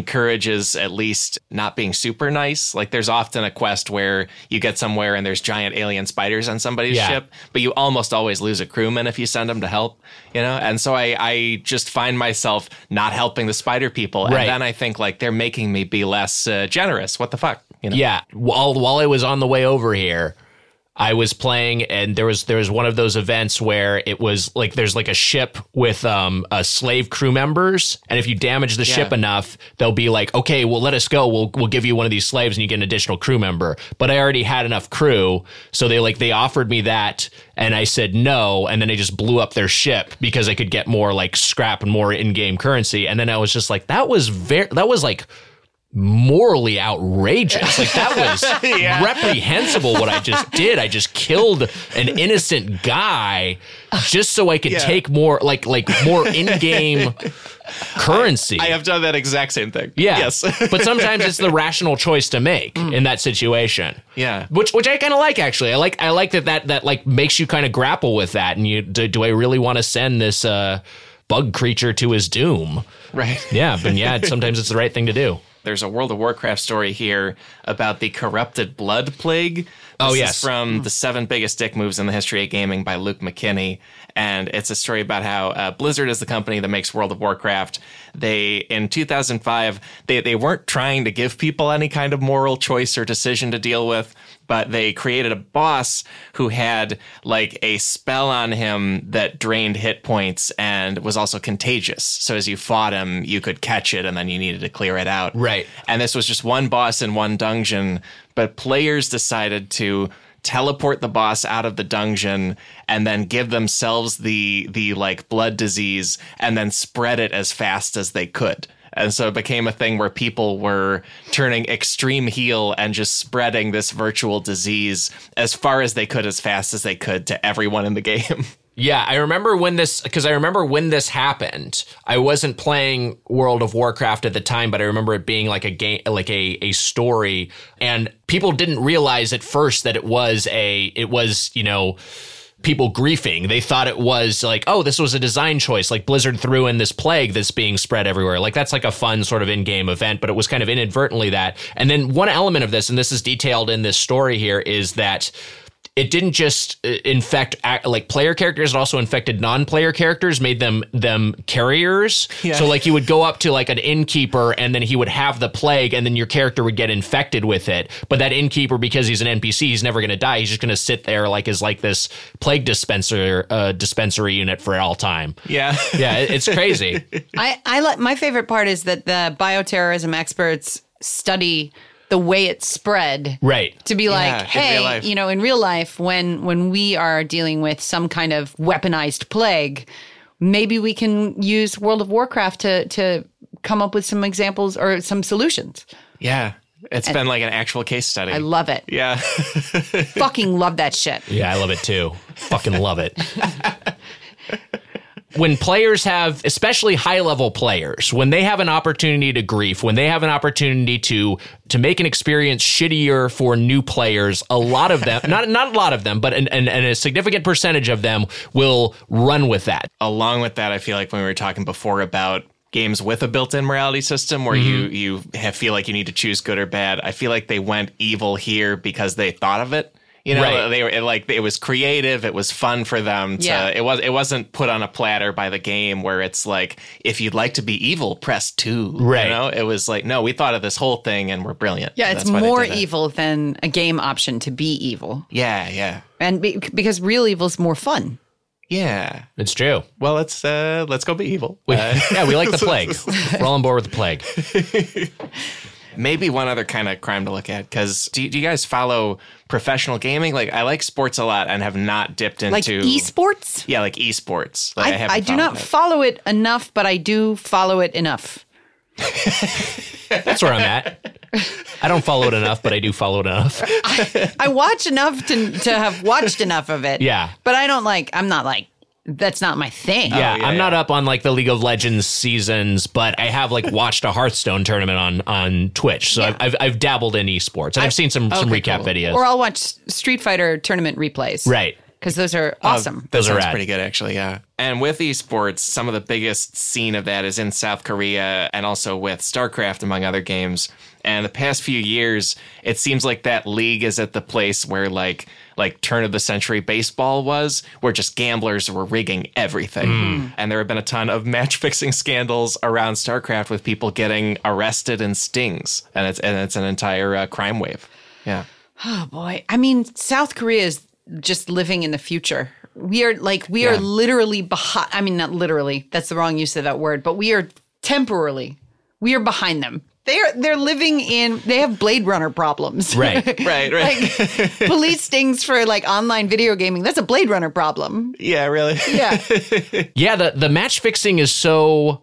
encourages at least not being super nice. Like there's often a quest where you get somewhere and there's giant alien spiders on somebody's Yeah. ship, but you almost always lose a crewman if you send them to help, you know? And so I, I just find myself not helping the spider people. And Right. then I think like they're making me be less uh, generous. What the fuck? You know? Yeah. While while I was on the way over here, I was playing, and there was there was one of those events where it was like there's like a ship with um a slave crew members, and if you damage the ship enough, they'll be like, okay, well let us go. We'll we'll give you one of these slaves, and you get an additional crew member. But I already had enough crew, so they like they offered me that, and I said no, and then they just blew up their ship because I could get more like scrap and more in game currency, and then I was just like, that was very that was like morally outrageous. Like that was reprehensible what I just did. I just killed an innocent guy just so I could take more like like more in-game currency. I have done that exact same thing. yeah. Yes. but sometimes it's the rational choice to make in that situation. Yeah. Which which I kind of like actually. I like I like that that that like makes you kind of grapple with that and you do, do I really want to send this uh bug creature to his doom? right. Yeah, but yeah, sometimes it's the right thing to do. There's a World of Warcraft story here about the corrupted blood plague. Oh, This is yes. from hmm. the seven biggest dick moves in the history of gaming by Luke McKinney. And it's a story about how uh, Blizzard is the company that makes World of Warcraft. They, in 2005, they, they weren't trying to give people any kind of moral choice or decision to deal with, but they created a boss who had like a spell on him that drained hit points and was also contagious. So as you fought him, you could catch it and then you needed to clear it out. Right. And this was just one boss in one dungeon, but players decided to teleport the boss out of the dungeon and then give themselves the the like blood disease and then spread it as fast as they could. And so it became a thing where people were turning extreme heel and just spreading this virtual disease as far as they could, as fast as they could to everyone in the game. Yeah, I remember when this because I remember when this happened. I wasn't playing World of Warcraft at the time, but I remember it being like a game, like a a story, and people didn't realize at first that it was a it was you know people griefing. They thought it was like, oh, this was a design choice. Like Blizzard threw in this plague that's being spread everywhere. Like that's like a fun sort of in-game event, but it was kind of inadvertently that. And then one element of this, and this is detailed in this story here, is that it didn't just uh, infect like player characters; it also infected non-player characters, made them them carriers. Yeah. So like you would go up to like an innkeeper, and then he would have the plague, and then your character would get infected with it. But that innkeeper, because he's an NPC, he's never going to die. He's just going to sit there like as like this plague dispenser uh, dispensary unit for all time. Yeah. Yeah, it- it's crazy. I, I like my favorite part is that the bioterrorism experts study the way it spread. right. To be like, in hey, you know, in real life, when when we are dealing with some kind of weaponized plague, maybe we can use World of Warcraft to to come up with some examples or some solutions. Yeah. It's been like an actual case study. I love it. yeah. Fucking love that shit. Yeah, I love it too. Fucking love it. when players have, especially high level players, when they have an opportunity to grief, when they have an opportunity to to make an experience shittier for new players, a lot of them, not not a lot of them, but an, an, and a significant percentage of them will run with that. Along with that, I feel like when we were talking before about games with a built-in morality system where you Mm-hmm. you have, feel like you need to choose good or bad, I feel like they went evil here because they thought of it. You know, Right. they were it, like it was creative. It was fun for them. To, Yeah. It was. It wasn't put on a platter by the game where it's like, if you'd like to be evil, press two. Right. You know, it was like, no, we thought of this whole thing and we're brilliant. Yeah, it's that's why they more did it. evil than a game option to be evil, Yeah, yeah, and be, because real evil is more fun. yeah. It's true. Well, let's uh, let's go be evil. We, Uh, yeah, we like the plague. We're all on board with the plague. Maybe one other kind of crime to look at because do, do you guys follow professional gaming? Like I like sports a lot and have not dipped into Like esports, Yeah, like esports. Like, I, haven't I do not it. follow it enough, but I do follow it enough. That's where I'm at. I don't follow it enough, but I do follow it enough. I watch enough to to have watched enough of it. Yeah. but I don't like. I'm not like. That's not my thing. Yeah, oh, yeah, I'm not up on like the League of Legends seasons, but I have like watched a Hearthstone tournament on on Twitch, so I've, I've I've dabbled in esports and I've seen some some recap cool. videos. Or I'll watch Street Fighter tournament replays. right. Because those are awesome. That Those are sounds pretty good, actually. Yeah. And with esports, some of the biggest scene of that is in South Korea and also with StarCraft, among other games. And the past few years, it seems like that league is at the place where, like, like turn of the century baseball was, where just gamblers were rigging everything. And there have been a ton of match fixing scandals around StarCraft with people getting arrested and stings, and it's and it's an entire uh, crime wave. Yeah. Oh boy. I mean, South Korea is just living in the future. We are like we are literally behind. I mean, not literally. That's the wrong use of that word. But we are temporarily. We are behind them. They're they're living in. They have Blade Runner problems. Right. Right. Right. like police stings for like online video gaming. That's a Blade Runner problem. yeah. Really. Yeah. Yeah, the the match fixing is so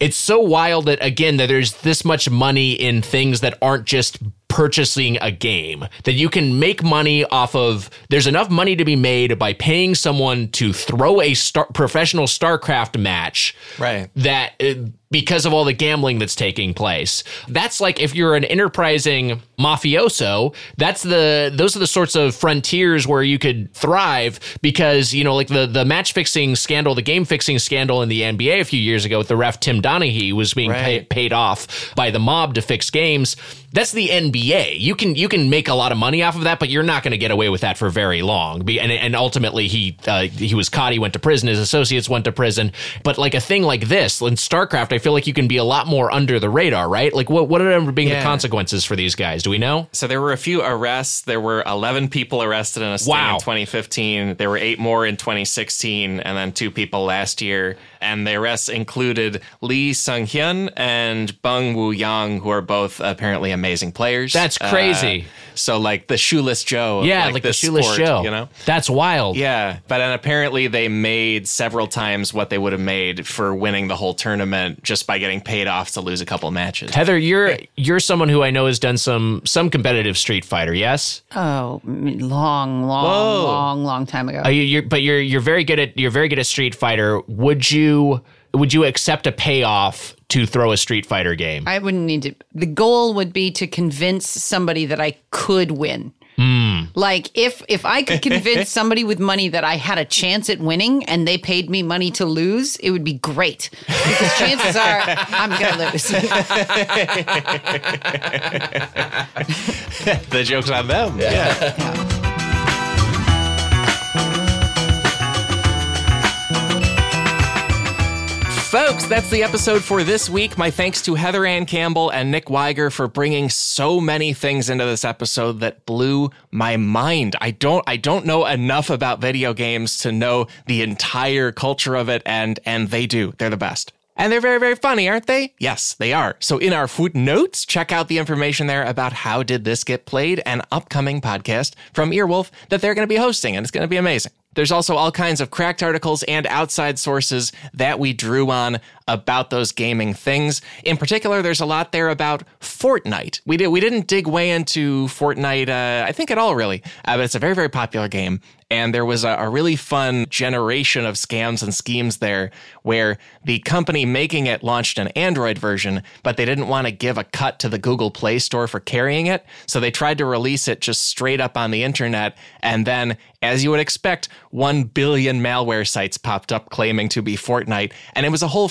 it's so wild that again that there's this much money in things that aren't just purchasing a game that you can make money off of there's enough money to be made by paying someone to throw a star, professional starcraft match Right. that uh, because of all the gambling that's taking place that's like if you're an enterprising mafioso that's the those are the sorts of frontiers where you could thrive because you know like the the match fixing scandal the game fixing scandal in the NBA a few years ago with the ref Tim Donaghy was being Right. pay, paid off by the mob to fix games that's the NBA you can you can make a lot of money off of that but you're not going to get away with that for very long and and ultimately he uh, he was caught he went to prison his associates went to prison but like a thing like this in StarCraft I feel like you can be a lot more under the radar right like what what are being the consequences for these guys do we know So there were a few arrests. There were 11 people arrested in a sting Wow. in 2015. There were eight more in 2016, and then two people last year. And the arrests included Lee Sung Hyun and Bung Woo Yang, who are both apparently amazing players. That's crazy. Uh, so like the shoeless Joe. Yeah like, like, the shoeless sport, show You know. that's wild Yeah, but and apparently they made several times what they would have made for winning the whole tournament just by getting paid off to lose a couple matches. Heather, you're you're someone who I know has done some some competitive Street Fighter. Yes, Oh, long, long, Whoa. long, long time ago. uh, you, you're, but you're you're very good at you're very good at Street Fighter. Would you would you accept a payoff to throw a Street Fighter game? I wouldn't need to. The goal would be to convince somebody that I could win. Hmm. Like if if I could convince somebody with money that I had a chance at winning and they paid me money to lose, it would be great. Because chances are I'm gonna lose. the joke's on them. Yeah. Folks, that's the episode for this week. My thanks to Heather Anne Campbell and Nick Wiger for bringing so many things into this episode that blew my mind. I don't I don't know enough about video games to know the entire culture of it and and they do. They're the best. And they're very, very funny, aren't they? Yes, they are. So in our footnotes, check out the information there about how did this get played, an upcoming podcast from Earwolf that they're going to be hosting, and it's going to be amazing. There's also all kinds of cracked articles and outside sources that we drew on about those gaming things. In particular, there's a lot there about Fortnite. We did we didn't dig way into Fortnite, uh, I think at all really, uh, but it's a very very popular game. And there was a, a really fun generation of scams and schemes there where the company making it launched an Android version, but they didn't want to give a cut to the Google Play Store for carrying it. So they tried to release it just straight up on the internet. And then, as you would expect, 1 billion malware sites popped up claiming to be Fortnite. And it was a whole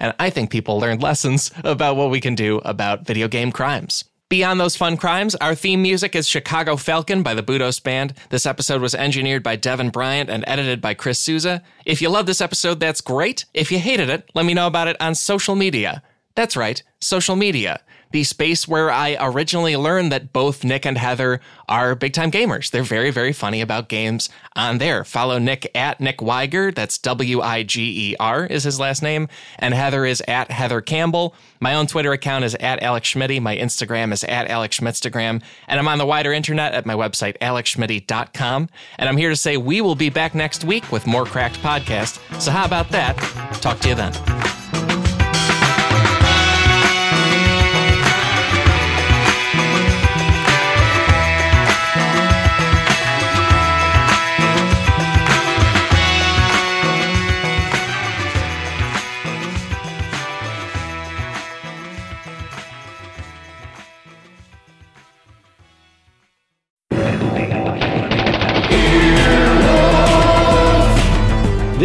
And I think people learned lessons about what we can do about video game crimes. Beyond those fun crimes, our theme music is Chicago Falcon by the Budos Band. This episode was engineered by Devin Bryant and edited by Chris Souza. If you love this episode, that's great. If you hated it, let me know about it on social media. That's right, social media the space where I originally learned that both Nick and Heather are big time gamers. They're very, very funny about games on there. Follow Nick at Nick Wiger. That's W I G E R is his last name. And Heather is at Heather Campbell. My own Twitter account is at Alex Schmitty. My Instagram is at Alex Schmitstagram. And I'm on the wider internet at my website, alexschmitty.com. And I'm here to say we will be back next week with more Cracked Podcast. So how about that? Talk to you then.